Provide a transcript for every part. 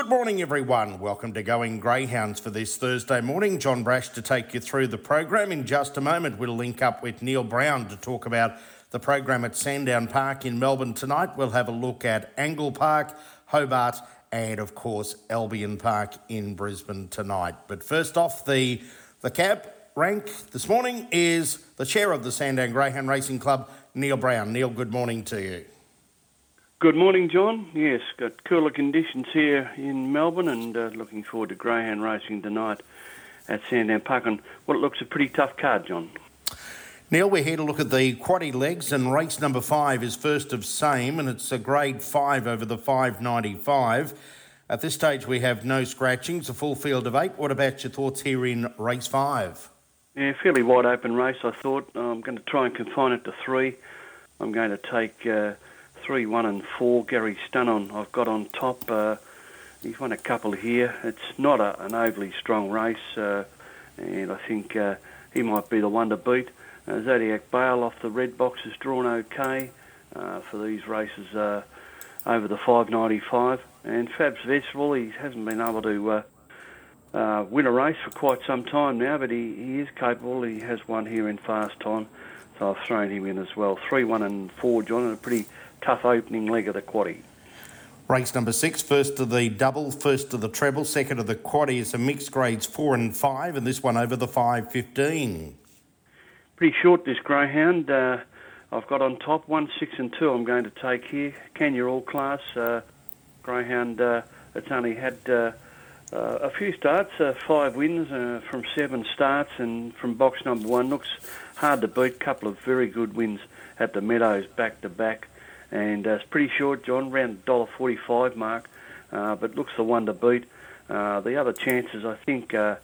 Good morning, everyone. Welcome to Going Greyhounds for this Thursday morning. John Brasch to take you through the program. In just a moment, we'll link up with Neil Brown to talk about the program at Sandown Park in Melbourne tonight. We'll have a look at Angle Park, Hobart, and of course Albion Park in Brisbane tonight. But first off, the the cab rank this morning is the chair of the Sandown Greyhound Racing Club, Neil Brown. Neil, good morning to you. Good morning, John. Yes, got cooler conditions here in Melbourne and uh, looking forward to greyhound racing tonight at Sandown Park on what looks a pretty tough card, John. Neil, we're here to look at the quaddy legs, and race number five is first of same, and it's a grade five over the 595. At this stage, we have no scratchings, a full field of eight. What about your thoughts here in race five? Yeah, fairly wide open race, I thought. I'm going to try and confine it to three. I'm going to take. Uh, three, one, and four. Gary Stunnon, I've got on top. Uh, he's won a couple here. It's not a, an overly strong race, uh, and I think uh, he might be the one to beat. Uh, Zodiac Bale off the red box is drawn okay uh, for these races uh, over the 595. And Fab's Vegetable, he hasn't been able to uh, uh, win a race for quite some time now, but he, he is capable. He has won here in fast time, so I've thrown him in as well. 3, 1, and 4, John, and a pretty tough opening leg of the quaddy. Race number six, first to the double, first to the treble, second to the quaddy is a mixed grades four and five, and this one over the 515. Pretty short, this greyhound. Uh, I've got on top one, six, and two. I'm going to take here. Kenya All Class uh, greyhound. Uh, it's only had uh, uh, a few starts, uh, five wins from seven starts, and from box number one looks hard to beat. Couple of very good wins at the Meadows back to back and uh, it's pretty short, John, around dollar forty-five mark, uh, but looks the one to beat. Uh, the other chances, I think, uh,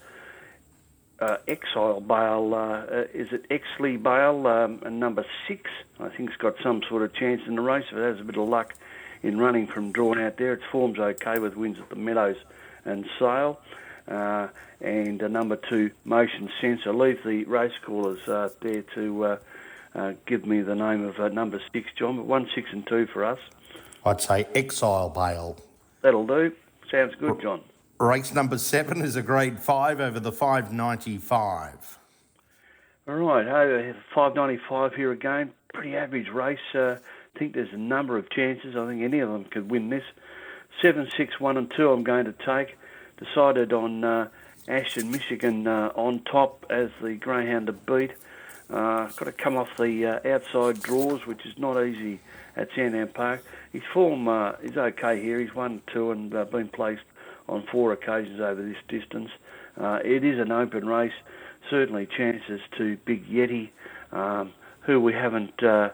uh, Exile Bale, uh, uh, is it Exley Bale, um, number six, I think it's got some sort of chance in the race. If it has a bit of luck in running from drawn out there, its form's okay with wins at the Meadows and Sale. Uh, and uh, number two, Motion Sensor. Leave the race callers uh, there to uh, uh, give me the name of uh, number six, John, but one, six, and two for us. I'd say Exile Bale. That'll do. Sounds good, John. Race number seven is a grade five over the 595. All right, over 595 here again. Pretty average race. Uh, I think there's a number of chances. I think any of them could win this. Seven, six, one, and two. I'm going to take. Decided on uh, Ashton, Michigan, uh, on top as the greyhound to beat. Uh, got to come off the uh, outside draws, which is not easy at Sandown Park. His form uh, is okay here. He's won two and uh, been placed on four occasions over this distance. Uh, it is an open race. Certainly chances to Big Yeti, um, who we haven't uh,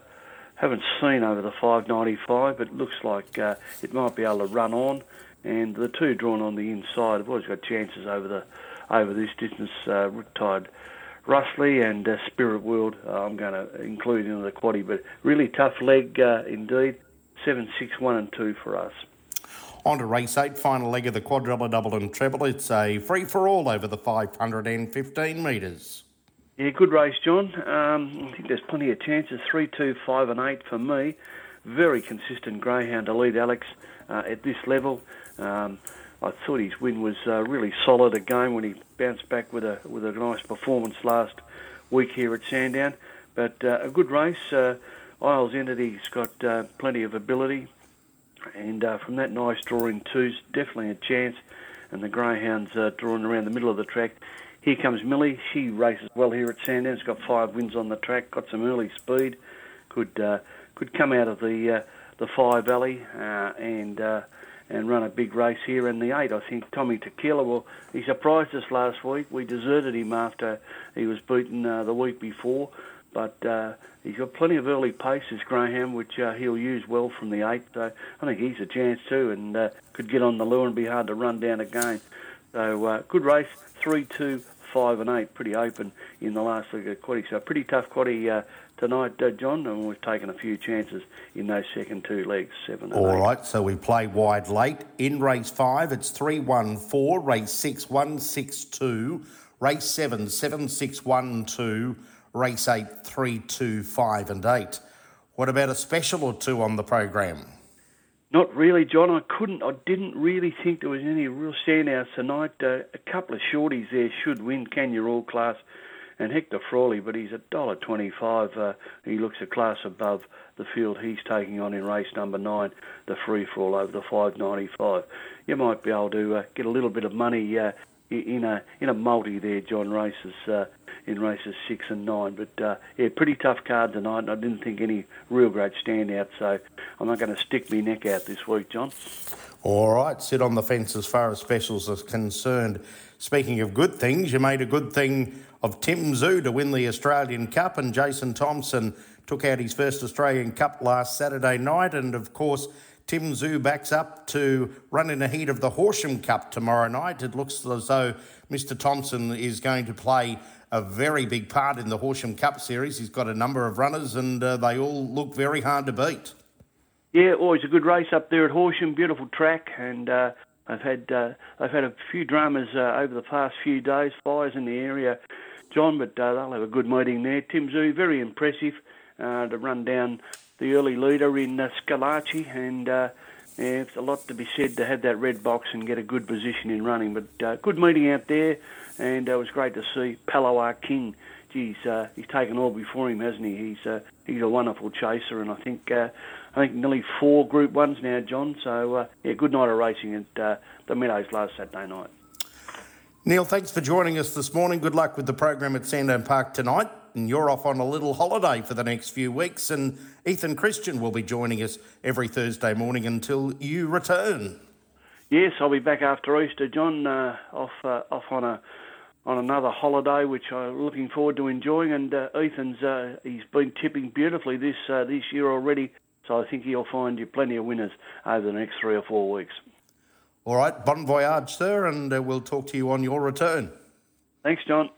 haven't seen over the 595, but looks like uh, it might be able to run on. And the two drawn on the inside have always got chances over the over this distance. Uh, Riptide Rustley and uh, Spirit World. Uh, I'm going to include in the quaddy, but really tough leg uh, indeed. Seven, six, one, and two for us. On to race eight, final leg of the quadruple, double, and treble. It's a free for all over the 515 metres. Yeah, good race, John. Um, I think there's plenty of chances. Three, two, five, and eight for me. Very consistent greyhound to lead Alex uh, at this level. Um, I thought his win was uh, really solid again when he bounced back with a with a nice performance last week here at Sandown. But uh, a good race. Uh, Isles Entity's got uh, plenty of ability, and uh, from that nice draw drawing two's definitely a chance. And the greyhounds uh, drawing around the middle of the track. Here comes Millie. She races well here at Sandown. She's got five wins on the track. Got some early speed. Could uh, could come out of the uh, the Fire Valley uh, and uh, and run a big race here in the eight. I think Tommy Tequila, well, he surprised us last week. We deserted him after he was beaten uh, the week before, but uh, he's got plenty of early paces, Graham, which he'll use well from the eight. So I think he's a chance too, and could get on the lure and be hard to run down again. So good race, three, two, five, and eight, pretty open in the last leg of quaddy. So pretty tough quaddy uh, tonight, uh, John, and we've taken a few chances in those second two legs, seven All eight. right, so we play wide late. In race five, it's three, one, four. race six, 1 6 2, race seven, 7 6 1 2, race eight, 3 2 5 and 8. What about a special or two on the program? Not really, John. I couldn't. I didn't really think there was any real standouts tonight. Uh, a couple of shorties there should win. Kenya All Class and Hector Frawley, but he's a dollar twenty-five. Uh, he looks a class above the field he's taking on in race number nine, the free for all over the five ninety-five. You might be able to uh, get a little bit of money uh, in a in a multi there, John. Races uh, in races six and nine, but uh, yeah, pretty tough card tonight. I didn't think any real great standout, so I'm not going to stick my neck out this week, John. All right, sit on the fence as far as specials are concerned. Speaking of good things, you made a good thing of Tim Zoo to win the Australian Cup, and Jason Thompson took out his first Australian Cup last Saturday night, and of course. Tim Zoo backs up to run in the heat of the Horsham Cup tomorrow night. It looks as though Mr. Thompson is going to play a very big part in the Horsham Cup series. He's got a number of runners, and uh, they all look very hard to beat. Yeah, always a good race up there at Horsham. Beautiful track, and uh, I've had uh, I've had a few dramas uh, over the past few days. Fires in the area, John, but uh, they'll have a good meeting there. Tim Zoo, very impressive uh, to run down the early leader in uh, Scalacci, and uh, yeah, it's a lot to be said to have that red box and get a good position in running. But uh, good meeting out there, and uh, it was great to see Palawa King. Geez, uh, he's taken all before him, hasn't he? He's uh, he's a wonderful chaser, and I think I think nearly four Group Ones now, John. So yeah, good night of racing at the Meadows last Saturday night. Neil, thanks for joining us this morning. Good luck with the program at Sandown Park tonight. And you're off on a little holiday for the next few weeks, and Ethan Christian will be joining us every Thursday morning until you return. Yes, I'll be back after Easter, John. Uh, off uh, off on a on another holiday, which I'm looking forward to enjoying. And uh, Ethan's uh, he's been tipping beautifully this uh, this year already, so I think he'll find you plenty of winners over the next three or four weeks. All right, bon voyage, sir, and uh, we'll talk to you on your return. Thanks, John.